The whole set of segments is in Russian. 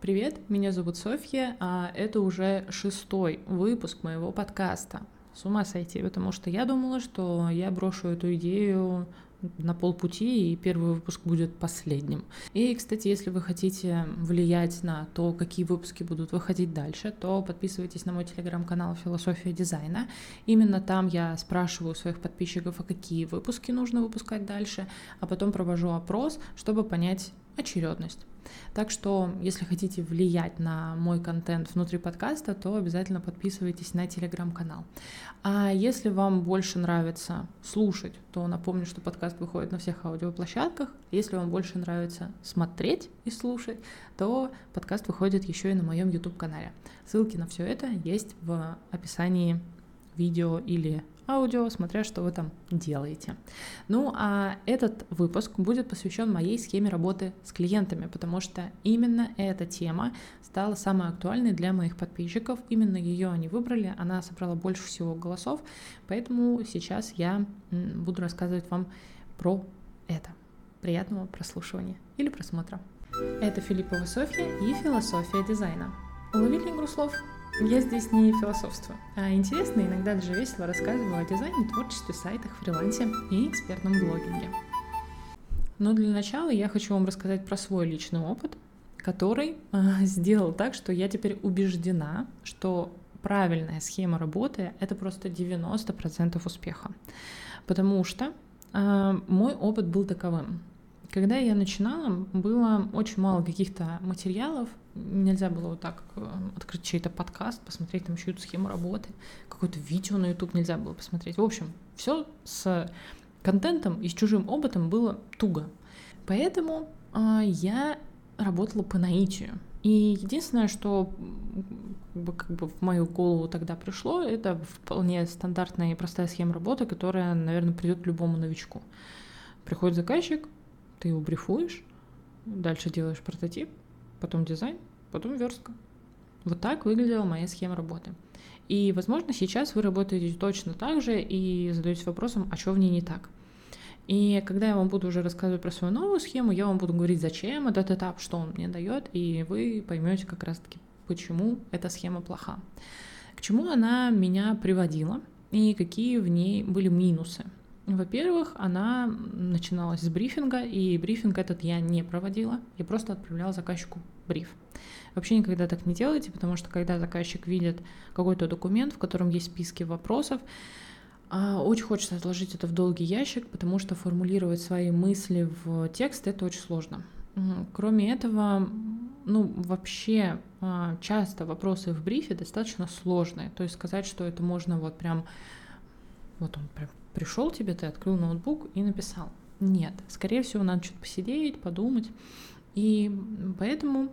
Привет, меня зовут Софья, а это уже шестой выпуск моего подкаста. С ума сойти, потому что я думала, что я брошу эту идею на полпути, и первый выпуск будет последним. И, кстати, если вы хотите влиять на то, какие выпуски будут выходить дальше, то подписывайтесь на мой телеграм-канал «Философия дизайна». Именно там я спрашиваю своих подписчиков, а какие выпуски нужно выпускать дальше, а потом провожу опрос, чтобы понять очередность. Так что, если хотите влиять на мой контент внутри подкаста, то обязательно подписывайтесь на телеграм-канал. А если вам больше нравится слушать, то напомню, что подкаст выходит на всех аудиоплощадках. Если вам больше нравится смотреть и слушать, то подкаст выходит еще и на моем YouTube-канале. Ссылки на все это есть в описании видео или аудио, смотря что вы там делаете. Ну а этот выпуск будет посвящен моей схеме работы с клиентами, потому что именно эта тема стала самой актуальной для моих подписчиков. Именно ее они выбрали, она собрала больше всего голосов, поэтому сейчас я буду рассказывать вам про это. Приятного прослушивания или просмотра. Это Филиппова Софья и философия дизайна. Уловили игру слов? Я здесь не философствую, а интересно, иногда даже весело рассказываю о дизайне, творчестве, сайтах, фрилансе и экспертном блогинге. Но для начала я хочу вам рассказать про свой личный опыт, который э, сделал так, что я теперь убеждена, что правильная схема работы — это просто 90% успеха. Потому что э, мой опыт был таковым. Когда я начинала, было очень мало каких-то материалов, нельзя было вот так э, открыть чей-то подкаст, посмотреть там чью-то схему работы, какое-то видео на YouTube нельзя было посмотреть. В общем, все с контентом и с чужим опытом было туго. Поэтому э, я работала по наитию. И единственное, что как бы, как бы в мою голову тогда пришло, это вполне стандартная и простая схема работы, которая, наверное, придет любому новичку. Приходит заказчик, ты его брифуешь, дальше делаешь прототип, потом дизайн, потом верстка. Вот так выглядела моя схема работы. И, возможно, сейчас вы работаете точно так же и задаетесь вопросом, а что в ней не так. И когда я вам буду уже рассказывать про свою новую схему, я вам буду говорить, зачем этот этап, что он мне дает, и вы поймете как раз-таки, почему эта схема плоха. К чему она меня приводила и какие в ней были минусы. Во-первых, она начиналась с брифинга, и брифинг этот я не проводила, я просто отправляла заказчику бриф. Вообще никогда так не делайте, потому что когда заказчик видит какой-то документ, в котором есть списки вопросов, а, очень хочется отложить это в долгий ящик, потому что формулировать свои мысли в текст это очень сложно. Кроме этого, ну, вообще а, часто вопросы в брифе достаточно сложные. То есть сказать, что это можно вот прям, вот он прям пришел тебе, ты открыл ноутбук и написал. Нет, скорее всего, надо что-то посидеть, подумать. И поэтому,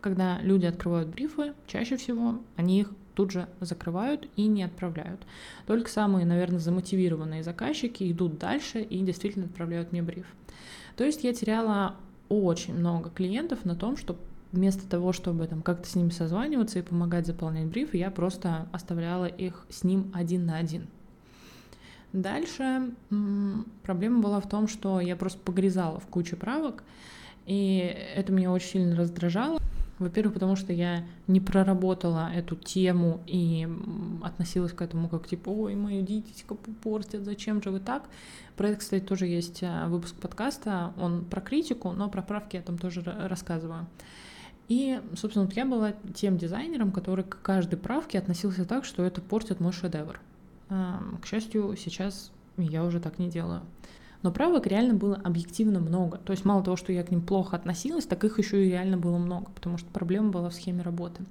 когда люди открывают брифы, чаще всего они их тут же закрывают и не отправляют. Только самые, наверное, замотивированные заказчики идут дальше и действительно отправляют мне бриф. То есть я теряла очень много клиентов на том, что вместо того, чтобы там как-то с ними созваниваться и помогать заполнять брифы, я просто оставляла их с ним один на один. Дальше проблема была в том, что я просто погрязала в куче правок, и это меня очень сильно раздражало. Во-первых, потому что я не проработала эту тему и относилась к этому как типа, ой, мою дитятька портят, зачем же вы так? Про это, кстати, тоже есть а, выпуск подкаста, он про критику, но про правки я там тоже рассказываю. И, собственно, вот я была тем дизайнером, который к каждой правке относился так, что это портит мой шедевр. К счастью, сейчас я уже так не делаю. Но правок реально было объективно много. То есть мало того, что я к ним плохо относилась, так их еще и реально было много, потому что проблема была в схеме работы.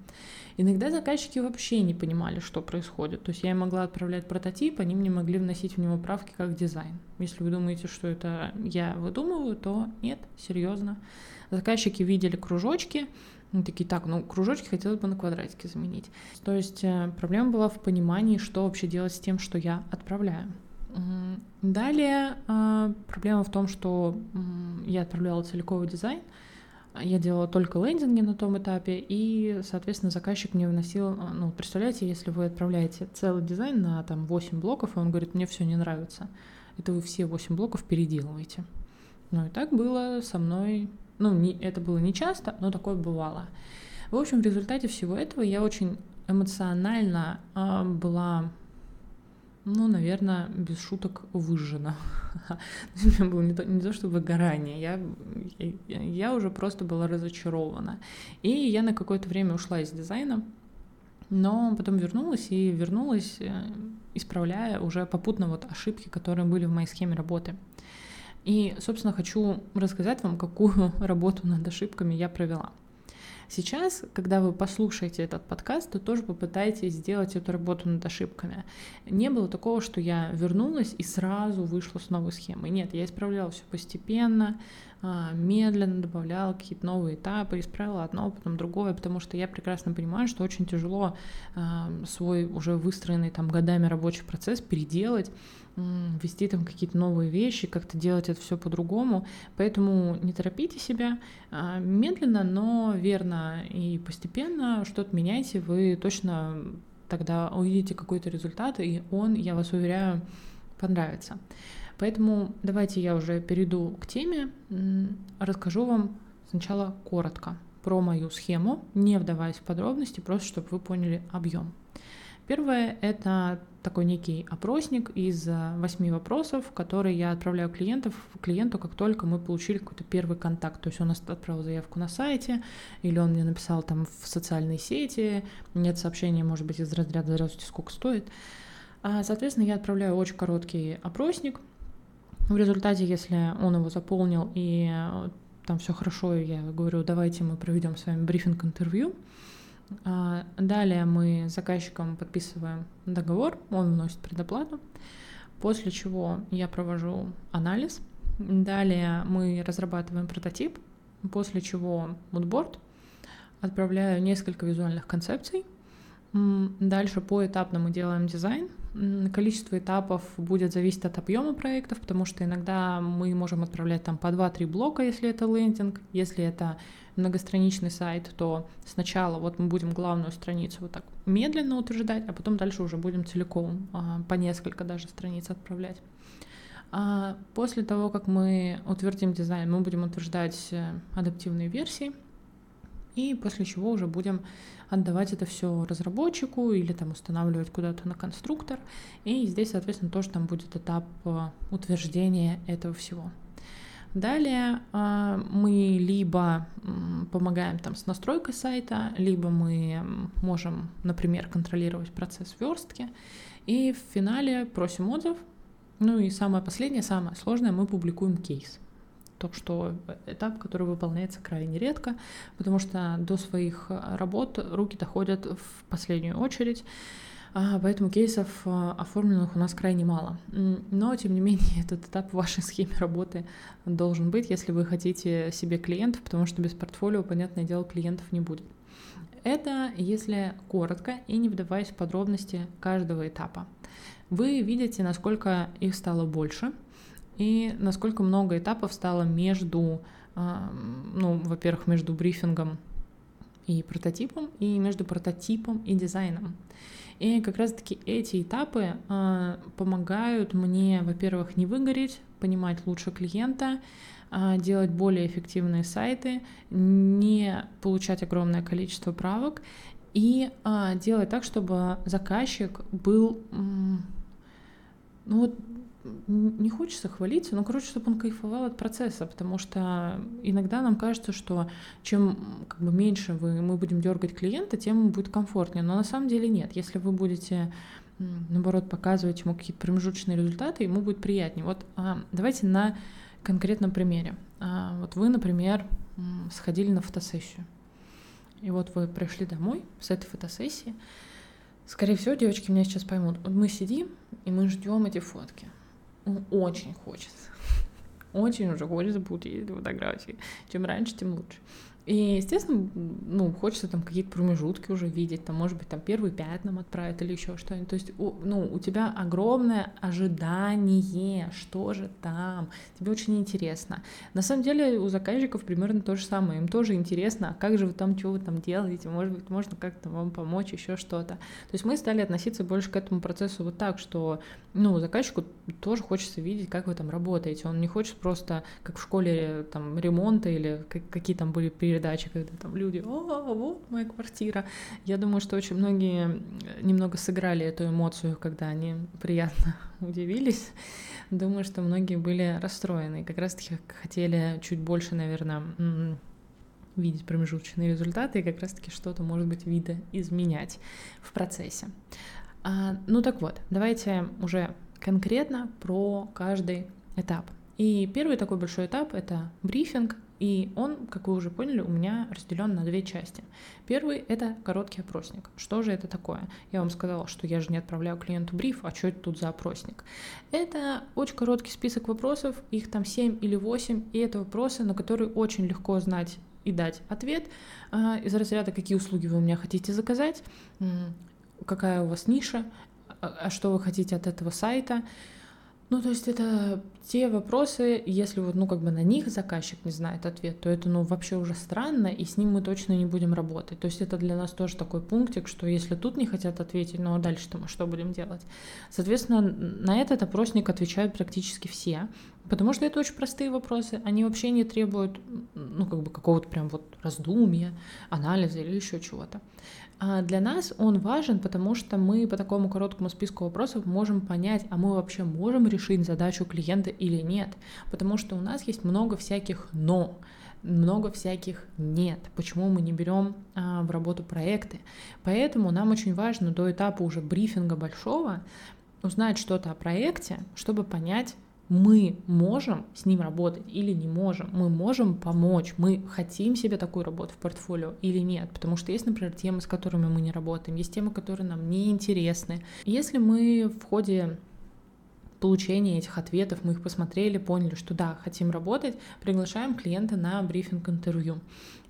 Иногда заказчики вообще не понимали, что происходит. То есть я им могла отправлять прототип, они мне могли вносить в него правки как дизайн. Если вы думаете, что это я выдумываю, то нет, серьезно. Заказчики видели кружочки, они такие, так, ну, кружочки хотелось бы на квадратике заменить. То есть э, проблема была в понимании, что вообще делать с тем, что я отправляю. Далее э, проблема в том, что я отправляла целиковый дизайн, я делала только лендинги на том этапе, и, соответственно, заказчик мне выносил, э, ну, представляете, если вы отправляете целый дизайн на там 8 блоков, и он говорит, мне все не нравится, это вы все 8 блоков переделываете. Ну и так было со мной ну, не, это было не часто, но такое бывало. В общем, в результате всего этого я очень эмоционально э, была ну, наверное, без шуток выжжена. У было не то, не то чтобы выгорание, я, я, я уже просто была разочарована. И я на какое-то время ушла из дизайна, но потом вернулась и вернулась, э, исправляя уже попутно вот ошибки, которые были в моей схеме работы. И, собственно, хочу рассказать вам, какую работу над ошибками я провела. Сейчас, когда вы послушаете этот подкаст, то тоже попытайтесь сделать эту работу над ошибками. Не было такого, что я вернулась и сразу вышла с новой схемой. Нет, я исправляла все постепенно, медленно добавляла какие-то новые этапы, исправила одно, потом другое, потому что я прекрасно понимаю, что очень тяжело а, свой уже выстроенный там годами рабочий процесс переделать, вести там какие-то новые вещи, как-то делать это все по-другому. Поэтому не торопите себя, а, медленно, но верно и постепенно что-то меняйте, вы точно тогда увидите какой-то результат, и он, я вас уверяю, понравится. Поэтому давайте я уже перейду к теме, расскажу вам сначала коротко про мою схему, не вдаваясь в подробности, просто чтобы вы поняли объем. Первое — это такой некий опросник из восьми вопросов, которые я отправляю клиентов, клиенту, как только мы получили какой-то первый контакт. То есть он отправил заявку на сайте, или он мне написал там в социальной сети, нет сообщения, может быть, из разряда «Здравствуйте, сколько стоит?». А, соответственно, я отправляю очень короткий опросник, в результате, если он его заполнил и э, там все хорошо, я говорю, давайте мы проведем с вами брифинг-интервью. А, далее мы с заказчиком подписываем договор, он вносит предоплату, после чего я провожу анализ. Далее мы разрабатываем прототип, после чего мудборд, отправляю несколько визуальных концепций. Дальше поэтапно мы делаем дизайн, Количество этапов будет зависеть от объема проектов, потому что иногда мы можем отправлять там по 2-3 блока, если это лендинг. Если это многостраничный сайт, то сначала вот мы будем главную страницу вот так медленно утверждать, а потом дальше уже будем целиком а, по несколько даже страниц отправлять. А после того, как мы утвердим дизайн, мы будем утверждать э, адаптивные версии, и после чего уже будем отдавать это все разработчику или там устанавливать куда-то на конструктор. И здесь, соответственно, тоже там будет этап э, утверждения этого всего. Далее э, мы либо помогаем там с настройкой сайта, либо мы можем, например, контролировать процесс верстки. И в финале просим отзыв. Ну и самое последнее, самое сложное, мы публикуем кейс. Так что этап, который выполняется крайне редко, потому что до своих работ руки доходят в последнюю очередь. А, поэтому кейсов а, оформленных у нас крайне мало. Но, тем не менее, этот этап в вашей схеме работы должен быть, если вы хотите себе клиентов, потому что без портфолио, понятное дело, клиентов не будет. Это если коротко и не вдаваясь в подробности каждого этапа. Вы видите, насколько их стало больше — и насколько много этапов стало между, а, ну, во-первых, между брифингом и прототипом, и между прототипом и дизайном. И как раз-таки эти этапы э, помогают мне, во-первых, не выгореть, понимать лучше клиента, э, делать более эффективные сайты, не получать огромное количество правок и делать так, чтобы заказчик был, ну вот не хочется хвалиться, но, короче, чтобы он кайфовал от процесса, потому что иногда нам кажется, что чем как бы меньше вы, мы будем дергать клиента, тем ему будет комфортнее. Но на самом деле нет. Если вы будете наоборот показывать ему какие-то промежуточные результаты, ему будет приятнее. Вот а, давайте на конкретном примере. А, вот вы, например, сходили на фотосессию, и вот вы пришли домой с этой фотосессии. Скорее всего, девочки меня сейчас поймут. Вот мы сидим и мы ждем эти фотки очень хочется. Очень уже хочется получить эти фотографии. Чем раньше, тем лучше. И, естественно, ну, хочется там какие-то промежутки уже видеть, там, может быть, там первый пять нам отправят или еще что-нибудь. То есть, у, ну, у тебя огромное ожидание, что же там, тебе очень интересно. На самом деле у заказчиков примерно то же самое, им тоже интересно, а как же вы там, что вы там делаете, может быть, можно как-то вам помочь, еще что-то. То есть мы стали относиться больше к этому процессу вот так, что, ну, заказчику тоже хочется видеть, как вы там работаете, он не хочет просто, как в школе, там, ремонта или какие там были передачи, когда там люди, о, вот моя квартира. Я думаю, что очень многие немного сыграли эту эмоцию, когда они приятно удивились. Думаю, что многие были расстроены, как раз-таки хотели чуть больше, наверное, видеть промежуточные результаты и как раз-таки что-то, может быть, вида изменять в процессе. А, ну так вот, давайте уже конкретно про каждый этап. И первый такой большой этап — это брифинг, и он, как вы уже поняли, у меня разделен на две части. Первый — это короткий опросник. Что же это такое? Я вам сказала, что я же не отправляю клиенту бриф, а что это тут за опросник? Это очень короткий список вопросов, их там 7 или 8, и это вопросы, на которые очень легко знать и дать ответ а, из разряда, какие услуги вы у меня хотите заказать, какая у вас ниша, а, а что вы хотите от этого сайта, ну, то есть это те вопросы, если вот, ну, как бы на них заказчик не знает ответ, то это, ну, вообще уже странно, и с ним мы точно не будем работать. То есть это для нас тоже такой пунктик, что если тут не хотят ответить, ну, а дальше-то мы что будем делать? Соответственно, на этот опросник отвечают практически все, потому что это очень простые вопросы, они вообще не требуют, ну, как бы какого-то прям вот раздумья, анализа или еще чего-то. А для нас он важен, потому что мы по такому короткому списку вопросов можем понять, а мы вообще можем решить задачу клиента или нет. Потому что у нас есть много всяких «но», много всяких нет, почему мы не берем а, в работу проекты. Поэтому нам очень важно до этапа уже брифинга большого узнать что-то о проекте, чтобы понять, мы можем с ним работать или не можем, мы можем помочь, мы хотим себе такую работу в портфолио или нет, потому что есть, например, темы, с которыми мы не работаем, есть темы, которые нам не интересны. Если мы в ходе получения этих ответов, мы их посмотрели, поняли, что да, хотим работать, приглашаем клиента на брифинг-интервью.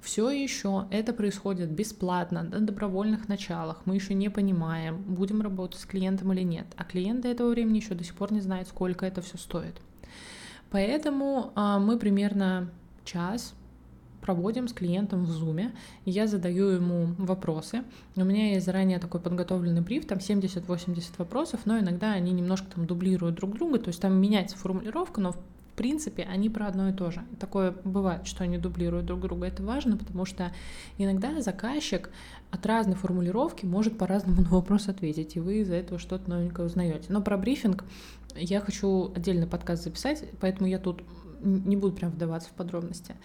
Все еще это происходит бесплатно, на добровольных началах. Мы еще не понимаем, будем работать с клиентом или нет. А клиент до этого времени еще до сих пор не знает, сколько это все стоит. Поэтому а, мы примерно час проводим с клиентом в зуме, я задаю ему вопросы. У меня есть заранее такой подготовленный бриф, там 70-80 вопросов, но иногда они немножко там дублируют друг друга, то есть там меняется формулировка, но в принципе, они про одно и то же. Такое бывает, что они дублируют друг друга. Это важно, потому что иногда заказчик от разной формулировки может по-разному на вопрос ответить, и вы из-за этого что-то новенькое узнаете. Но про брифинг я хочу отдельный подкаст записать, поэтому я тут не буду прям вдаваться в подробности.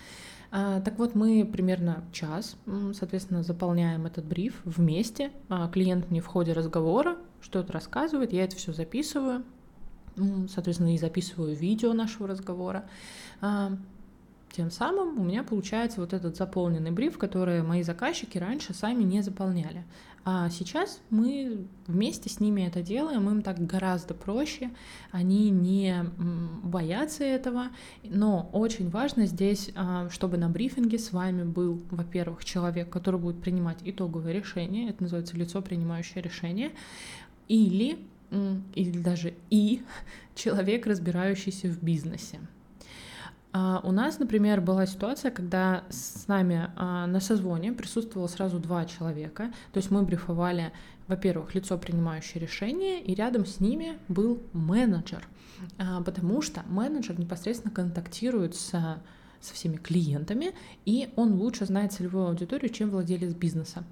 А, так вот, мы примерно час, соответственно, заполняем этот бриф вместе. А, клиент мне в ходе разговора что-то рассказывает, я это все записываю, соответственно, и записываю видео нашего разговора. Тем самым у меня получается вот этот заполненный бриф, который мои заказчики раньше сами не заполняли. А сейчас мы вместе с ними это делаем, им так гораздо проще, они не боятся этого, но очень важно здесь, а, чтобы на брифинге с вами был, во-первых, человек, который будет принимать итоговое решение, это называется лицо, принимающее решение, или, или даже и человек, разбирающийся в бизнесе. А, у нас, например, была ситуация, когда с нами а, на созвоне присутствовало сразу два человека. То есть мы брифовали, во-первых, лицо, принимающее решение, и рядом с ними был менеджер, а, потому что менеджер непосредственно контактирует с со всеми клиентами, и он лучше знает целевую аудиторию, чем владелец бизнеса.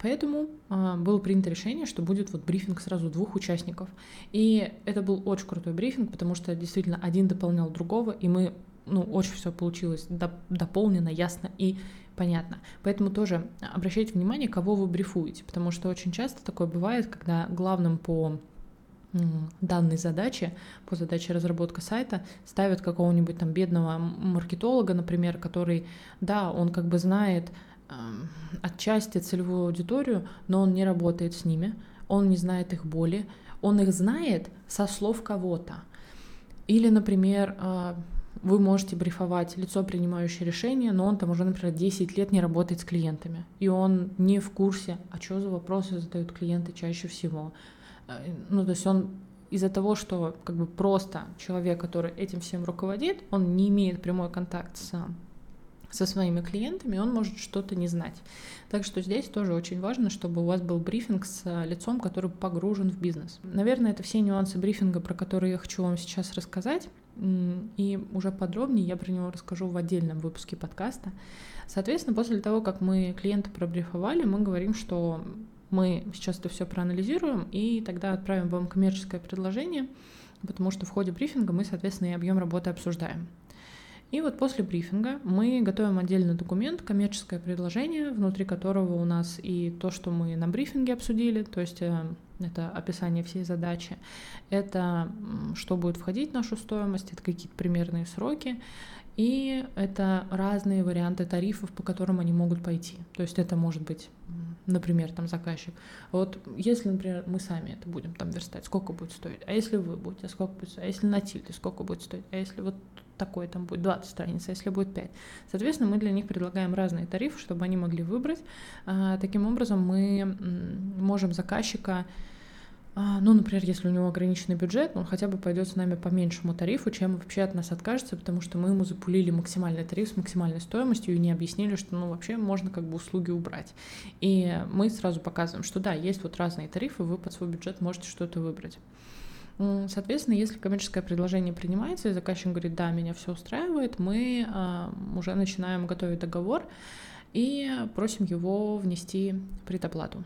Поэтому э, было принято решение, что будет вот брифинг сразу двух участников. И это был очень крутой брифинг, потому что действительно один дополнял другого, и мы ну, очень все получилось дополнено, ясно и понятно. Поэтому тоже обращайте внимание, кого вы брифуете, потому что очень часто такое бывает, когда главным по данной задачи, по задаче разработка сайта, ставят какого-нибудь там бедного маркетолога, например, который, да, он как бы знает э, отчасти целевую аудиторию, но он не работает с ними, он не знает их боли, он их знает со слов кого-то. Или, например, э, вы можете брифовать лицо, принимающее решение, но он там уже, например, 10 лет не работает с клиентами, и он не в курсе, а что за вопросы задают клиенты чаще всего. Э, ну, то есть он из-за того, что как бы просто человек, который этим всем руководит, он не имеет прямой контакт с со своими клиентами, он может что-то не знать. Так что здесь тоже очень важно, чтобы у вас был брифинг с лицом, который погружен в бизнес. Наверное, это все нюансы брифинга, про которые я хочу вам сейчас рассказать. И уже подробнее я про него расскажу в отдельном выпуске подкаста. Соответственно, после того, как мы клиента пробрифовали, мы говорим, что мы сейчас это все проанализируем и тогда отправим вам коммерческое предложение, потому что в ходе брифинга мы, соответственно, и объем работы обсуждаем. И вот после брифинга мы готовим отдельный документ, коммерческое предложение, внутри которого у нас и то, что мы на брифинге обсудили, то есть э, это описание всей задачи, это что будет входить в нашу стоимость, это какие-то примерные сроки, и это разные варианты тарифов, по которым они могут пойти. То есть это может быть, например, там заказчик. Вот если, например, мы сами это будем там верстать, сколько будет стоить? А если вы будете, сколько будет стоить? А если на тильде, сколько будет стоить? А если вот такой там будет 20 страниц, а если будет 5? Соответственно, мы для них предлагаем разные тарифы, чтобы они могли выбрать. А, таким образом, мы можем заказчика а, ну, например, если у него ограниченный бюджет, он хотя бы пойдет с нами по меньшему тарифу, чем вообще от нас откажется, потому что мы ему запулили максимальный тариф с максимальной стоимостью и не объяснили, что, ну, вообще можно как бы услуги убрать. И мы сразу показываем, что да, есть вот разные тарифы, вы под свой бюджет можете что-то выбрать. Соответственно, если коммерческое предложение принимается, и заказчик говорит, да, меня все устраивает, мы а, уже начинаем готовить договор и просим его внести предоплату.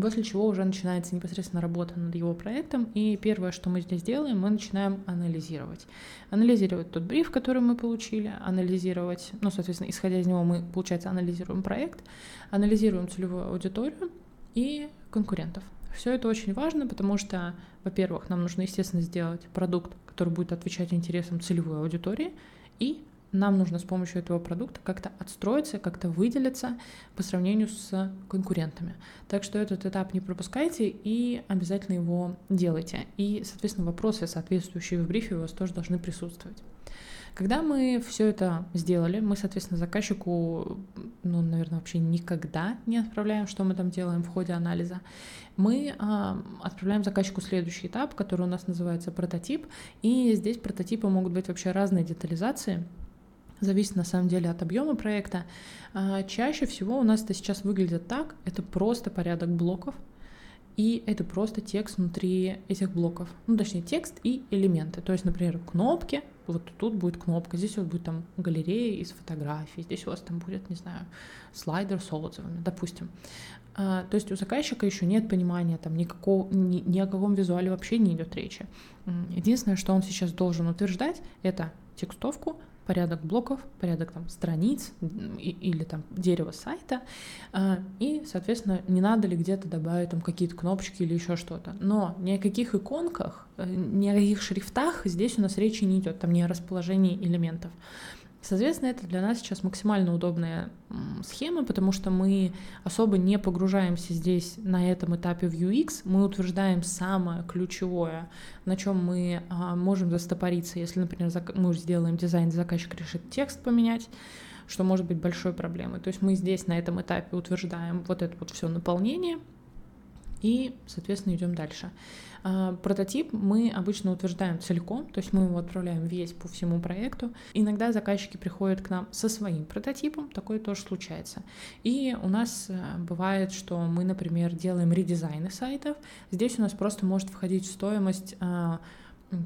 После чего уже начинается непосредственно работа над его проектом, и первое, что мы здесь делаем, мы начинаем анализировать. Анализировать тот бриф, который мы получили, анализировать, ну, соответственно, исходя из него мы, получается, анализируем проект, анализируем целевую аудиторию и конкурентов. Все это очень важно, потому что, во-первых, нам нужно, естественно, сделать продукт, который будет отвечать интересам целевой аудитории, и нам нужно с помощью этого продукта как-то отстроиться, как-то выделиться по сравнению с конкурентами. Так что этот этап не пропускайте и обязательно его делайте. И, соответственно, вопросы, соответствующие в брифе, у вас тоже должны присутствовать. Когда мы все это сделали, мы, соответственно, заказчику, ну, наверное, вообще никогда не отправляем, что мы там делаем в ходе анализа. Мы э, отправляем заказчику следующий этап, который у нас называется прототип. И здесь прототипы могут быть вообще разные детализации зависит на самом деле от объема проекта. А, чаще всего у нас это сейчас выглядит так, это просто порядок блоков, и это просто текст внутри этих блоков. Ну, точнее, текст и элементы. То есть, например, кнопки, вот тут будет кнопка, здесь вот будет там галерея из фотографий, здесь у вас там будет, не знаю, слайдер с отзывами, допустим. А, то есть у заказчика еще нет понимания, там никакого, ни, ни о каком визуале вообще не идет речи. Единственное, что он сейчас должен утверждать, это текстовку, порядок блоков, порядок там страниц или там дерева сайта, а, и, соответственно, не надо ли где-то добавить там какие-то кнопочки или еще что-то. Но ни о каких иконках, э, ни о каких шрифтах здесь у нас речи не идет, там не о расположении элементов. Соответственно, это для нас сейчас максимально удобная схема, потому что мы особо не погружаемся здесь на этом этапе в UX, мы утверждаем самое ключевое, на чем мы а, можем застопориться, если, например, мы сделаем дизайн, заказчик решит текст поменять, что может быть большой проблемой. То есть мы здесь на этом этапе утверждаем вот это вот все наполнение, и, соответственно, идем дальше. А, прототип мы обычно утверждаем целиком, то есть мы его отправляем весь по всему проекту. Иногда заказчики приходят к нам со своим прототипом, такое тоже случается. И у нас э, бывает, что мы, например, делаем редизайны сайтов. Здесь у нас просто может входить в стоимость а,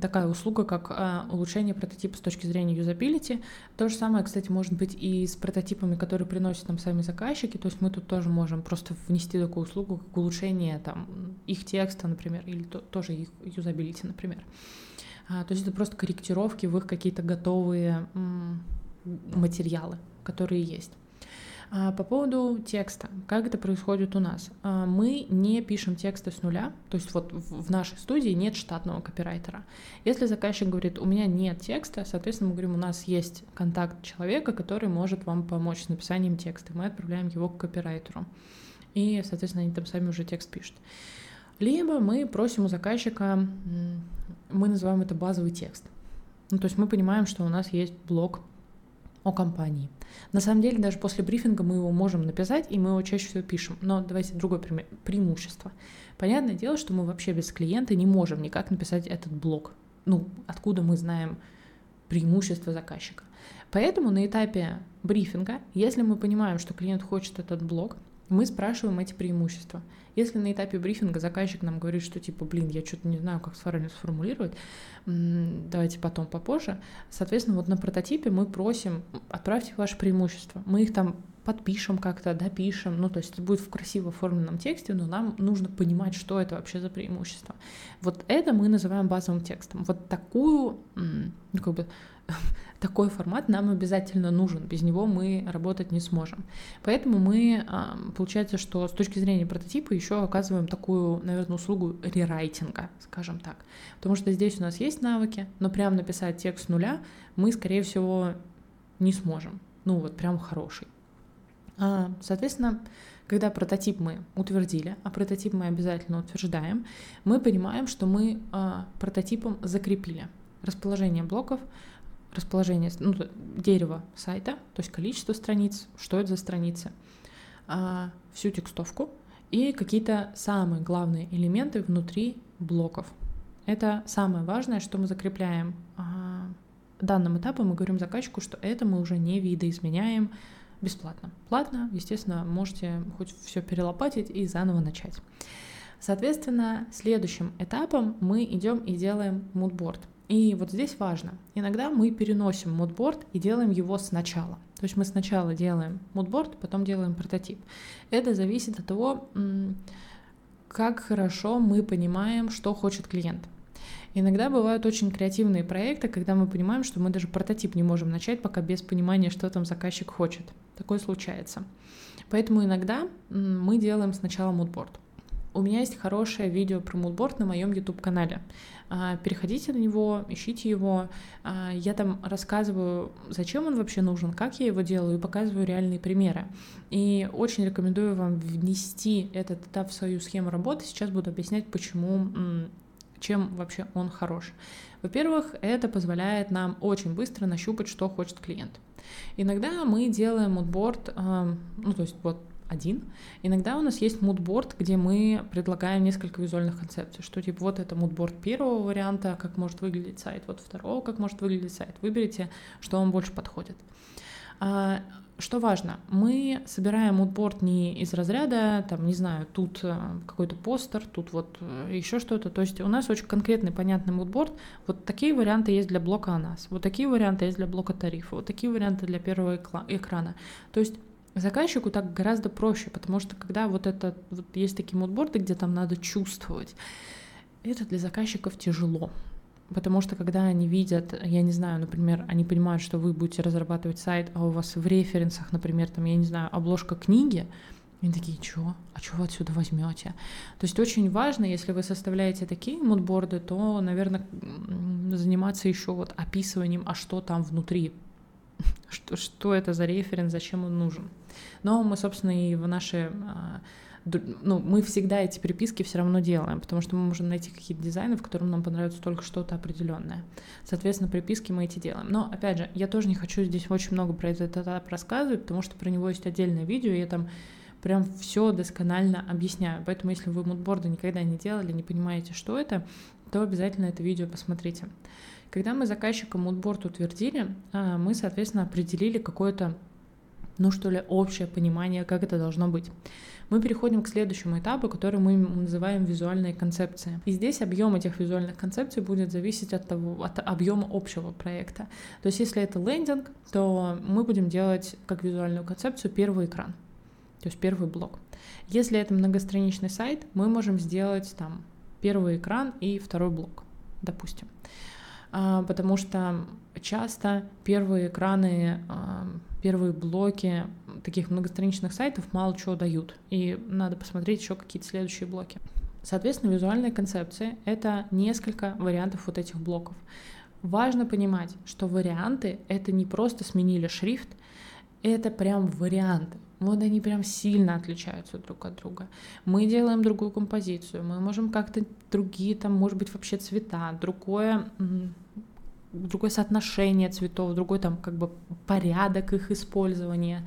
такая услуга, как а, улучшение прототипа с точки зрения юзабилити. То же самое, кстати, может быть и с прототипами, которые приносят нам сами заказчики. То есть мы тут тоже можем просто внести такую услугу, как улучшение там, их текста, например, или то, тоже их юзабилити, например. А, то есть это просто корректировки в их какие-то готовые материалы, которые есть. А, по поводу текста, как это происходит у нас? А, мы не пишем тексты с нуля, то есть вот в нашей студии нет штатного копирайтера. Если заказчик говорит, у меня нет текста, соответственно, мы говорим, у нас есть контакт человека, который может вам помочь с написанием текста. Мы отправляем его к копирайтеру. И, соответственно, они там сами уже текст пишут. Либо мы просим у заказчика, мы называем это базовый текст. Ну, то есть мы понимаем, что у нас есть блок о компании. На самом деле, даже после брифинга мы его можем написать, и мы его чаще всего пишем. Но давайте другое пример. преимущество. Понятное дело, что мы вообще без клиента не можем никак написать этот блок. Ну, откуда мы знаем преимущество заказчика. Поэтому на этапе брифинга, если мы понимаем, что клиент хочет этот блок, Мы спрашиваем эти преимущества. Если на этапе брифинга заказчик нам говорит, что типа, блин, я что-то не знаю, как сформулировать, давайте потом попозже. Соответственно, вот на прототипе мы просим, отправьте ваши преимущества. Мы их там подпишем как-то, допишем, ну, то есть это будет в красиво оформленном тексте, но нам нужно понимать, что это вообще за преимущество. Вот это мы называем базовым текстом. Вот такую, ну, как бы, такой формат нам обязательно нужен, без него мы работать не сможем. Поэтому мы, получается, что с точки зрения прототипа еще оказываем такую, наверное, услугу рерайтинга, скажем так. Потому что здесь у нас есть навыки, но прям написать текст с нуля мы, скорее всего, не сможем. Ну вот прям хороший. А, соответственно, когда прототип мы утвердили, а прототип мы обязательно утверждаем, мы понимаем, что мы а, прототипом закрепили расположение блоков, расположение ну, дерева сайта, то есть количество страниц, что это за страницы, а, всю текстовку и какие-то самые главные элементы внутри блоков. Это самое важное, что мы закрепляем данным этапом мы говорим заказчику, что это мы уже не видоизменяем, бесплатно. Платно, естественно, можете хоть все перелопатить и заново начать. Соответственно, следующим этапом мы идем и делаем мудборд. И вот здесь важно. Иногда мы переносим мудборд и делаем его сначала. То есть мы сначала делаем мудборд, потом делаем прототип. Это зависит от того, как хорошо мы понимаем, что хочет клиент. Иногда бывают очень креативные проекты, когда мы понимаем, что мы даже прототип не можем начать, пока без понимания, что там заказчик хочет. Такое случается. Поэтому иногда мы делаем сначала мудборд. У меня есть хорошее видео про мудборд на моем YouTube-канале. А, переходите на него, ищите его. А, я там рассказываю, зачем он вообще нужен, как я его делаю, и показываю реальные примеры. И очень рекомендую вам внести этот этап в свою схему работы. Сейчас буду объяснять, почему чем вообще он хорош. Во-первых, это позволяет нам очень быстро нащупать, что хочет клиент. Иногда мы делаем мудборд, э, ну то есть вот один. Иногда у нас есть мудборд, где мы предлагаем несколько визуальных концепций, что типа вот это мудборд первого варианта, как может выглядеть сайт, вот второго, как может выглядеть сайт. Выберите, что вам больше подходит. А, что важно, мы собираем мудборд не из разряда, там, не знаю, тут э, какой-то постер, тут вот э, еще что-то. То есть у нас очень конкретный, понятный мудборд. Вот такие варианты есть для блока о нас, вот такие варианты есть для блока тарифа, вот такие варианты для первого экрана. То есть заказчику так гораздо проще, потому что когда вот это вот есть такие мудборды, где там надо чувствовать, это для заказчиков тяжело. Потому что когда они видят, я не знаю, например, они понимают, что вы будете разрабатывать сайт, а у вас в референсах, например, там, я не знаю, обложка книги, они такие, что? А что вы отсюда возьмете? То есть очень важно, если вы составляете такие мудборды, то, наверное, заниматься еще вот описыванием, а что там внутри, что, что это за референс, зачем он нужен. Но мы, собственно, и в наши а, ну, мы всегда эти переписки все равно делаем, потому что мы можем найти какие-то дизайны, в которых нам понравится только что-то определенное. Соответственно, переписки мы эти делаем. Но, опять же, я тоже не хочу здесь очень много про этот этап рассказывать, потому что про него есть отдельное видео, и я там прям все досконально объясняю. Поэтому, если вы мудборды никогда не делали, не понимаете, что это, то обязательно это видео посмотрите. Когда мы заказчика мудборд утвердили, а, мы, соответственно, определили какое-то, ну что ли, общее понимание, как это должно быть мы переходим к следующему этапу, который мы называем визуальные концепции. И здесь объем этих визуальных концепций будет зависеть от, того, от объема общего проекта. То есть если это лендинг, то мы будем делать как визуальную концепцию первый экран, то есть первый блок. Если это многостраничный сайт, мы можем сделать там первый экран и второй блок, допустим. А, потому что часто первые экраны а, первые блоки таких многостраничных сайтов мало чего дают, и надо посмотреть еще какие-то следующие блоки. Соответственно, визуальная концепция — это несколько вариантов вот этих блоков. Важно понимать, что варианты — это не просто сменили шрифт, это прям варианты. Вот они прям сильно отличаются друг от друга. Мы делаем другую композицию, мы можем как-то другие, там, может быть, вообще цвета, другое другое соотношение цветов, другой там как бы порядок их использования.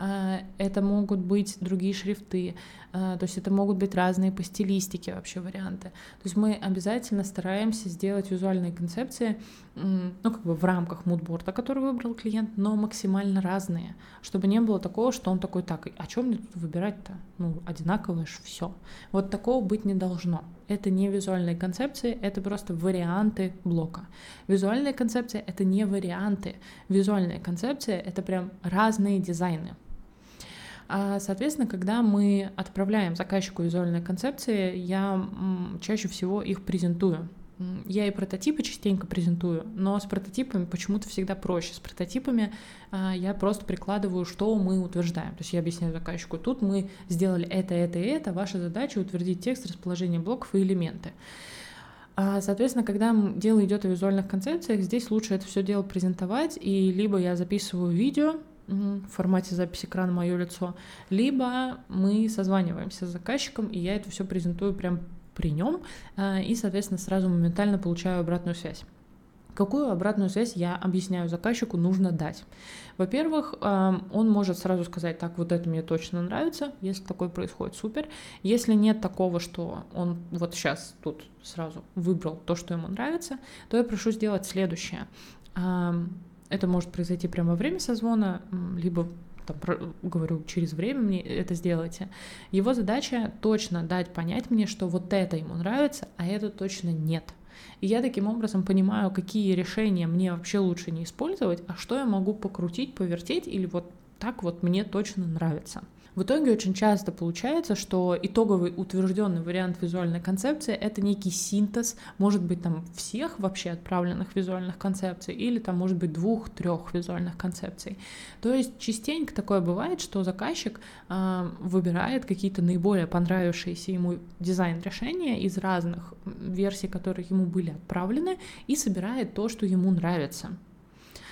А, это могут быть другие шрифты, а, то есть это могут быть разные по стилистике вообще варианты. То есть мы обязательно стараемся сделать визуальные концепции, ну, как бы в рамках мудборда, который выбрал клиент, но максимально разные, чтобы не было такого, что он такой, так, о чем мне тут выбирать-то? Ну, одинаковое же все. Вот такого быть не должно. Это не визуальные концепции, это просто варианты блока. Визуальная концепция — это не варианты. Визуальная концепция — это прям разные дизайны. А, соответственно, когда мы отправляем заказчику визуальные концепции, я чаще всего их презентую. Я и прототипы частенько презентую, но с прототипами почему-то всегда проще. С прототипами а, я просто прикладываю, что мы утверждаем. То есть я объясняю заказчику, тут мы сделали это, это и это, ваша задача утвердить текст, расположение блоков и элементы. А, соответственно, когда дело идет о визуальных концепциях, здесь лучше это все дело презентовать, и либо я записываю видео, в формате записи экрана мое лицо, либо мы созваниваемся с заказчиком, и я это все презентую прям при нем, а, и, соответственно, сразу моментально получаю обратную связь. Какую обратную связь я объясняю заказчику нужно дать? Во-первых, он может сразу сказать, так, вот это мне точно нравится, если такое происходит, супер. Если нет такого, что он вот сейчас тут сразу выбрал то, что ему нравится, то я прошу сделать следующее. Это может произойти прямо во время созвона, либо там, говорю, через время мне это сделайте. Его задача точно дать понять мне, что вот это ему нравится, а это точно нет. И я таким образом понимаю, какие решения мне вообще лучше не использовать, а что я могу покрутить, повертеть или вот так вот мне точно нравится. В итоге очень часто получается, что итоговый утвержденный вариант визуальной концепции — это некий синтез, может быть, там всех вообще отправленных визуальных концепций или там, может быть, двух-трех визуальных концепций. То есть частенько такое бывает, что заказчик э, выбирает какие-то наиболее понравившиеся ему дизайн-решения из разных версий, которые ему были отправлены, и собирает то, что ему нравится.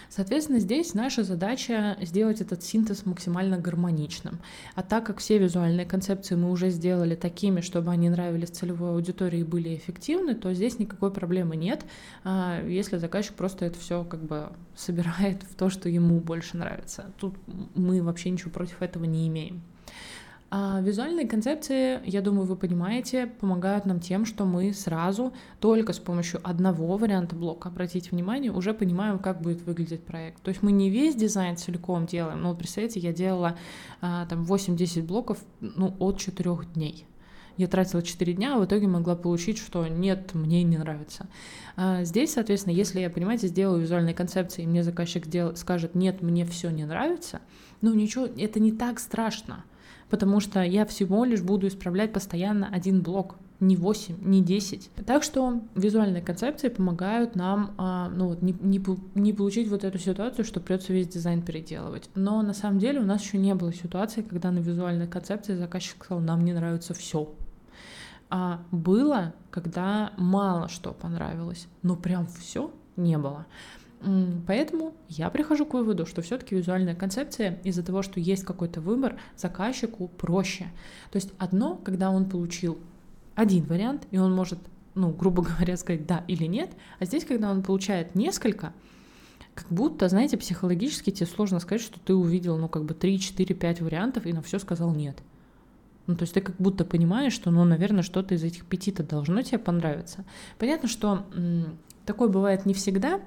Соответственно, здесь наша задача сделать этот синтез максимально гармоничным. А так как все визуальные концепции мы уже сделали такими, чтобы они нравились целевой аудитории и были эффективны, то здесь никакой проблемы нет, а, если заказчик просто это все как бы собирает в то, что ему больше нравится. Тут мы вообще ничего против этого не имеем. А визуальные концепции, я думаю, вы понимаете, помогают нам тем, что мы сразу только с помощью одного варианта блока, обратите внимание, уже понимаем, как будет выглядеть проект. То есть мы не весь дизайн целиком делаем, но вот представьте, я делала а, там 8-10 блоков ну, от 4 дней. Я тратила 4 дня, а в итоге могла получить, что нет, мне не нравится. А здесь, соответственно, если я, понимаете, сделаю визуальные концепции, и мне заказчик сделает, скажет, нет, мне все не нравится, ну ничего, это не так страшно потому что я всего лишь буду исправлять постоянно один блок, не 8, не 10. Так что визуальные концепции помогают нам а, ну, вот, не, не, не получить вот эту ситуацию, что придется весь дизайн переделывать. Но на самом деле у нас еще не было ситуации, когда на визуальной концепции заказчик сказал, нам не нравится все. А было, когда мало что понравилось, но прям все не было. Поэтому я прихожу к выводу, что все-таки визуальная концепция из-за того, что есть какой-то выбор, заказчику проще. То есть одно, когда он получил один вариант, и он может, ну, грубо говоря, сказать да или нет, а здесь, когда он получает несколько, как будто, знаете, психологически тебе сложно сказать, что ты увидел, ну, как бы 3, 4, 5 вариантов и на все сказал нет. Ну, то есть ты как будто понимаешь, что, ну, наверное, что-то из этих пяти-то должно тебе понравиться. Понятно, что м- такое бывает не всегда,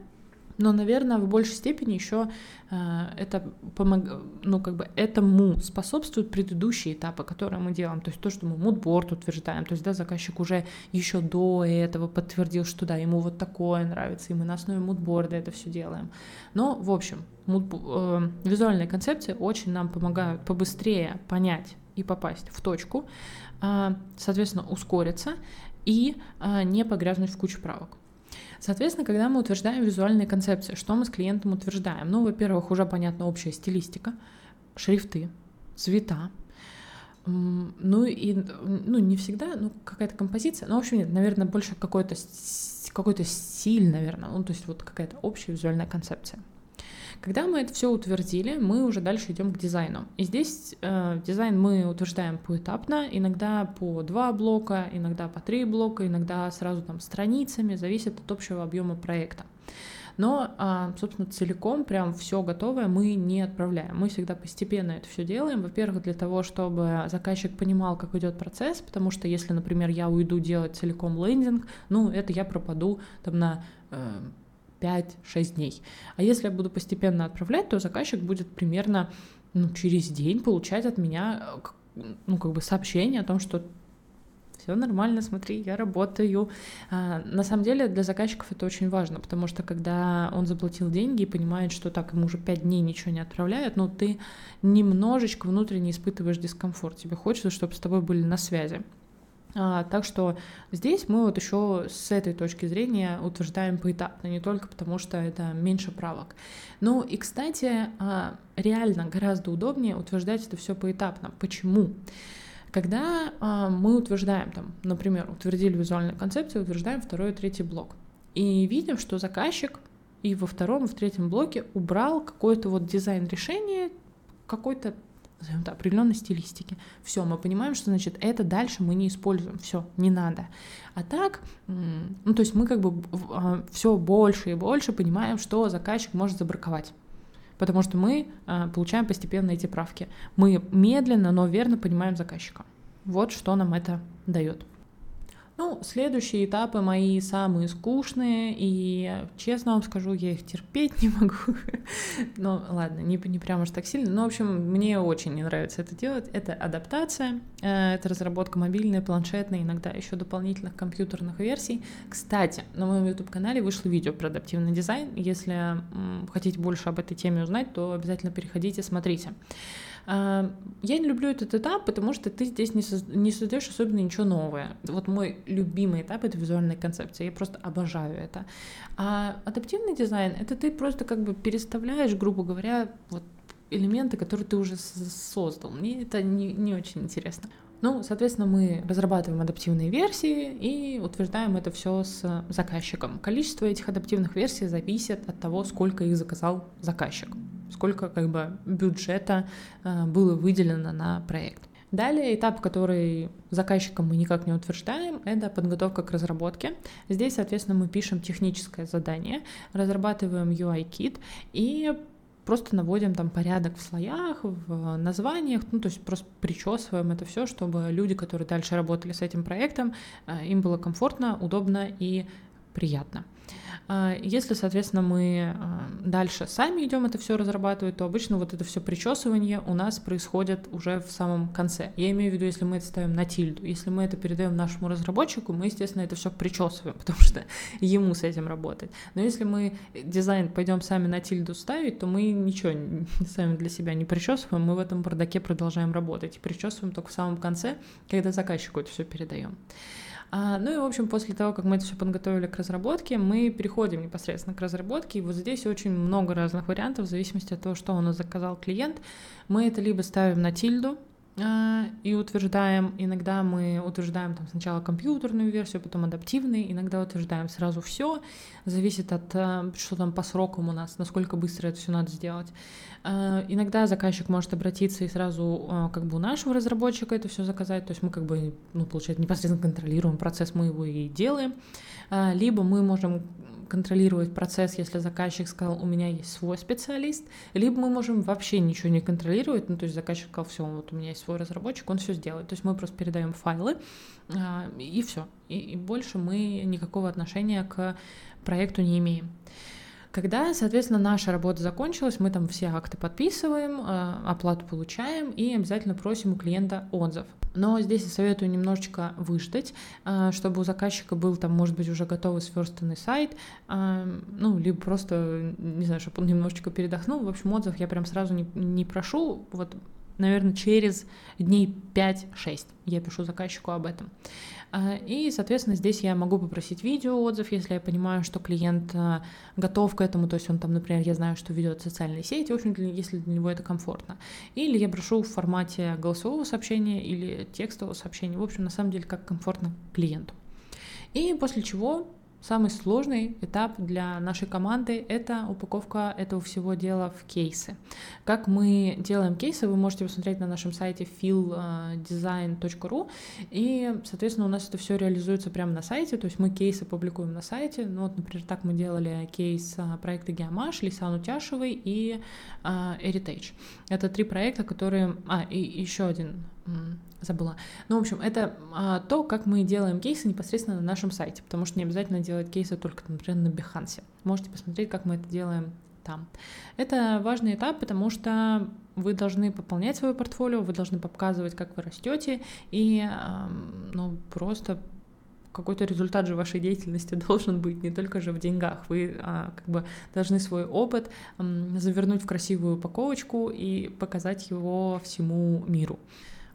но, наверное, в большей степени еще э, это помог... ну, как бы этому способствуют предыдущие этапы, которые мы делаем. То есть то, что мы мудборд утверждаем, то есть да, заказчик уже еще до этого подтвердил, что да, ему вот такое нравится, и мы на основе мудборда это все делаем. Но, в общем, муд... э, визуальные концепции очень нам помогают побыстрее понять и попасть в точку, э, соответственно, ускориться и не погрязнуть в кучу правок. Соответственно, когда мы утверждаем визуальные концепции, что мы с клиентом утверждаем? Ну, во-первых, уже понятна общая стилистика, шрифты, цвета, ну и ну, не всегда, ну какая-то композиция, ну в общем нет, наверное, больше какой-то какой-то стиль, наверное, ну то есть вот какая-то общая визуальная концепция. Когда мы это все утвердили, мы уже дальше идем к дизайну. И здесь э, дизайн мы утверждаем поэтапно, иногда по два блока, иногда по три блока, иногда сразу там страницами, зависит от общего объема проекта. Но, а, собственно, целиком прям все готовое мы не отправляем. Мы всегда постепенно это все делаем. Во-первых, для того, чтобы заказчик понимал, как идет процесс, потому что если, например, я уйду делать целиком лендинг, ну, это я пропаду там на 5-6 э, дней. А если я буду постепенно отправлять, то заказчик будет примерно ну, через день получать от меня э, ну, как бы сообщение о том, что все нормально, смотри, я работаю. А, на самом деле для заказчиков это очень важно, потому что когда он заплатил деньги и понимает, что так, ему уже пять дней ничего не отправляют, ну ты немножечко внутренне испытываешь дискомфорт, тебе хочется, чтобы с тобой были на связи. А, так что здесь мы вот еще с этой точки зрения утверждаем поэтапно, не только потому, что это меньше правок. Ну и, кстати, а, реально гораздо удобнее утверждать это все поэтапно. Почему? Когда а, мы утверждаем, там, например, утвердили визуальную концепцию, утверждаем второй и третий блок, и видим, что заказчик и во втором, и в третьем блоке убрал какой-то вот дизайн решения, какой-то назовем это, определенной стилистики. Все, мы понимаем, что значит это дальше мы не используем, все, не надо. А так, ну то есть мы как бы а, все больше и больше понимаем, что заказчик может забраковать потому что мы а, получаем постепенно эти правки. Мы медленно, но верно понимаем заказчика. Вот что нам это дает. Ну, следующие этапы мои самые скучные, и честно вам скажу, я их терпеть не могу. ну, ладно, не, не прямо уж так сильно, но, в общем, мне очень не нравится это делать. Это адаптация, э, это разработка мобильной, планшетной, иногда еще дополнительных компьютерных версий. Кстати, на моем YouTube-канале вышло видео про адаптивный дизайн. Если хотите больше об этой теме узнать, то обязательно переходите, смотрите. Я не люблю этот этап, потому что ты здесь не, соз... не создаешь особенно ничего новое. Вот мой любимый этап — это визуальная концепция. Я просто обожаю это. А адаптивный дизайн — это ты просто как бы переставляешь, грубо говоря, вот элементы, которые ты уже создал. Мне это не, не очень интересно. Ну, соответственно, мы разрабатываем адаптивные версии и утверждаем это все с заказчиком. Количество этих адаптивных версий зависит от того, сколько их заказал заказчик сколько как бы бюджета э, было выделено на проект. Далее этап, который заказчиком мы никак не утверждаем, это подготовка к разработке. Здесь, соответственно, мы пишем техническое задание, разрабатываем UI-кит и просто наводим там порядок в слоях, в названиях, ну то есть просто причесываем это все, чтобы люди, которые дальше работали с этим проектом, э, им было комфортно, удобно и приятно. А, если, соответственно, мы а, дальше сами идем это все разрабатывать, то обычно вот это все причесывание у нас происходит уже в самом конце. Я имею в виду, если мы это ставим на тильду. Если мы это передаем нашему разработчику, мы, естественно, это все причесываем, потому что ему с этим работать. Но если мы дизайн пойдем сами на тильду ставить, то мы ничего сами для себя не причесываем, мы в этом бардаке продолжаем работать. И причесываем только в самом конце, когда заказчику это все передаем. А, ну и, в общем, после того, как мы это все подготовили к разработке, мы переходим непосредственно к разработке. И вот здесь очень много разных вариантов, в зависимости от того, что у нас заказал клиент. Мы это либо ставим на тильду, и утверждаем, иногда мы утверждаем там сначала компьютерную версию, потом адаптивный, иногда утверждаем сразу все, зависит от а, что там по срокам у нас, насколько быстро это все надо сделать. А, иногда заказчик может обратиться и сразу как бы у нашего разработчика это все заказать, то есть мы как бы, ну, получается, непосредственно контролируем процесс, мы его и делаем, либо мы можем контролировать процесс, если заказчик сказал, у меня есть свой специалист, либо мы можем вообще ничего не контролировать, ну, то есть заказчик сказал, все, вот у меня есть свой разработчик, он все сделает. То есть мы просто передаем файлы, а, и все. И, и больше мы никакого отношения к проекту не имеем. Когда, соответственно, наша работа закончилась, мы там все акты подписываем, а, оплату получаем и обязательно просим у клиента отзыв. Но здесь я советую немножечко выждать, а, чтобы у заказчика был там, может быть, уже готовый сверстанный сайт, а, ну, либо просто, не знаю, чтобы он немножечко передохнул. В общем, отзыв я прям сразу не, не прошу, вот наверное, через дней 5-6 я пишу заказчику об этом. А, и, соответственно, здесь я могу попросить видео отзыв, если я понимаю, что клиент а, готов к этому, то есть он там, например, я знаю, что ведет социальные сети, в общем, если для него это комфортно. Или я прошу в формате голосового сообщения или текстового сообщения, в общем, на самом деле, как комфортно клиенту. И после чего самый сложный этап для нашей команды — это упаковка этого всего дела в кейсы. Как мы делаем кейсы, вы можете посмотреть на нашем сайте filldesign.ru, и, соответственно, у нас это все реализуется прямо на сайте, то есть мы кейсы публикуем на сайте. Ну вот, например, так мы делали кейс а, проекта Геомаш, Лисан Утяшевой и uh, Heritage. Это три проекта, которые... А, и еще один забыла. Ну, в общем, это а, то, как мы делаем кейсы непосредственно на нашем сайте, потому что не обязательно делать кейсы только, например, на Behance. Можете посмотреть, как мы это делаем там. Это важный этап, потому что вы должны пополнять свое портфолио, вы должны показывать, как вы растете, и ну, просто какой-то результат же вашей деятельности должен быть, не только же в деньгах. Вы а, как бы должны свой опыт м, завернуть в красивую упаковочку и показать его всему миру.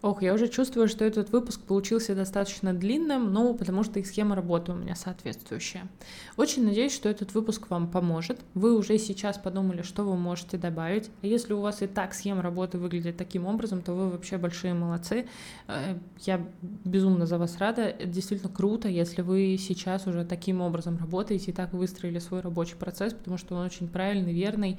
Ох, я уже чувствую, что этот выпуск получился достаточно длинным, но потому что и схема работы у меня соответствующая. Очень надеюсь, что этот выпуск вам поможет. Вы уже сейчас подумали, что вы можете добавить. А если у вас и так схема работы выглядит таким образом, то вы вообще большие молодцы. Э, я безумно за вас рада. Это действительно круто, если вы сейчас уже таким образом работаете и так выстроили свой рабочий процесс, потому что он очень правильный, верный,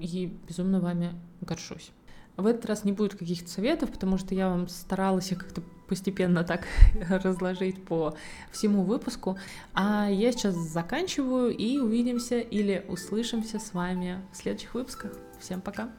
и безумно вами горжусь. В этот раз не будет каких-то советов, потому что я вам старалась их как-то постепенно так разложить по всему выпуску. А я сейчас заканчиваю и увидимся или услышимся с вами в следующих выпусках. Всем пока!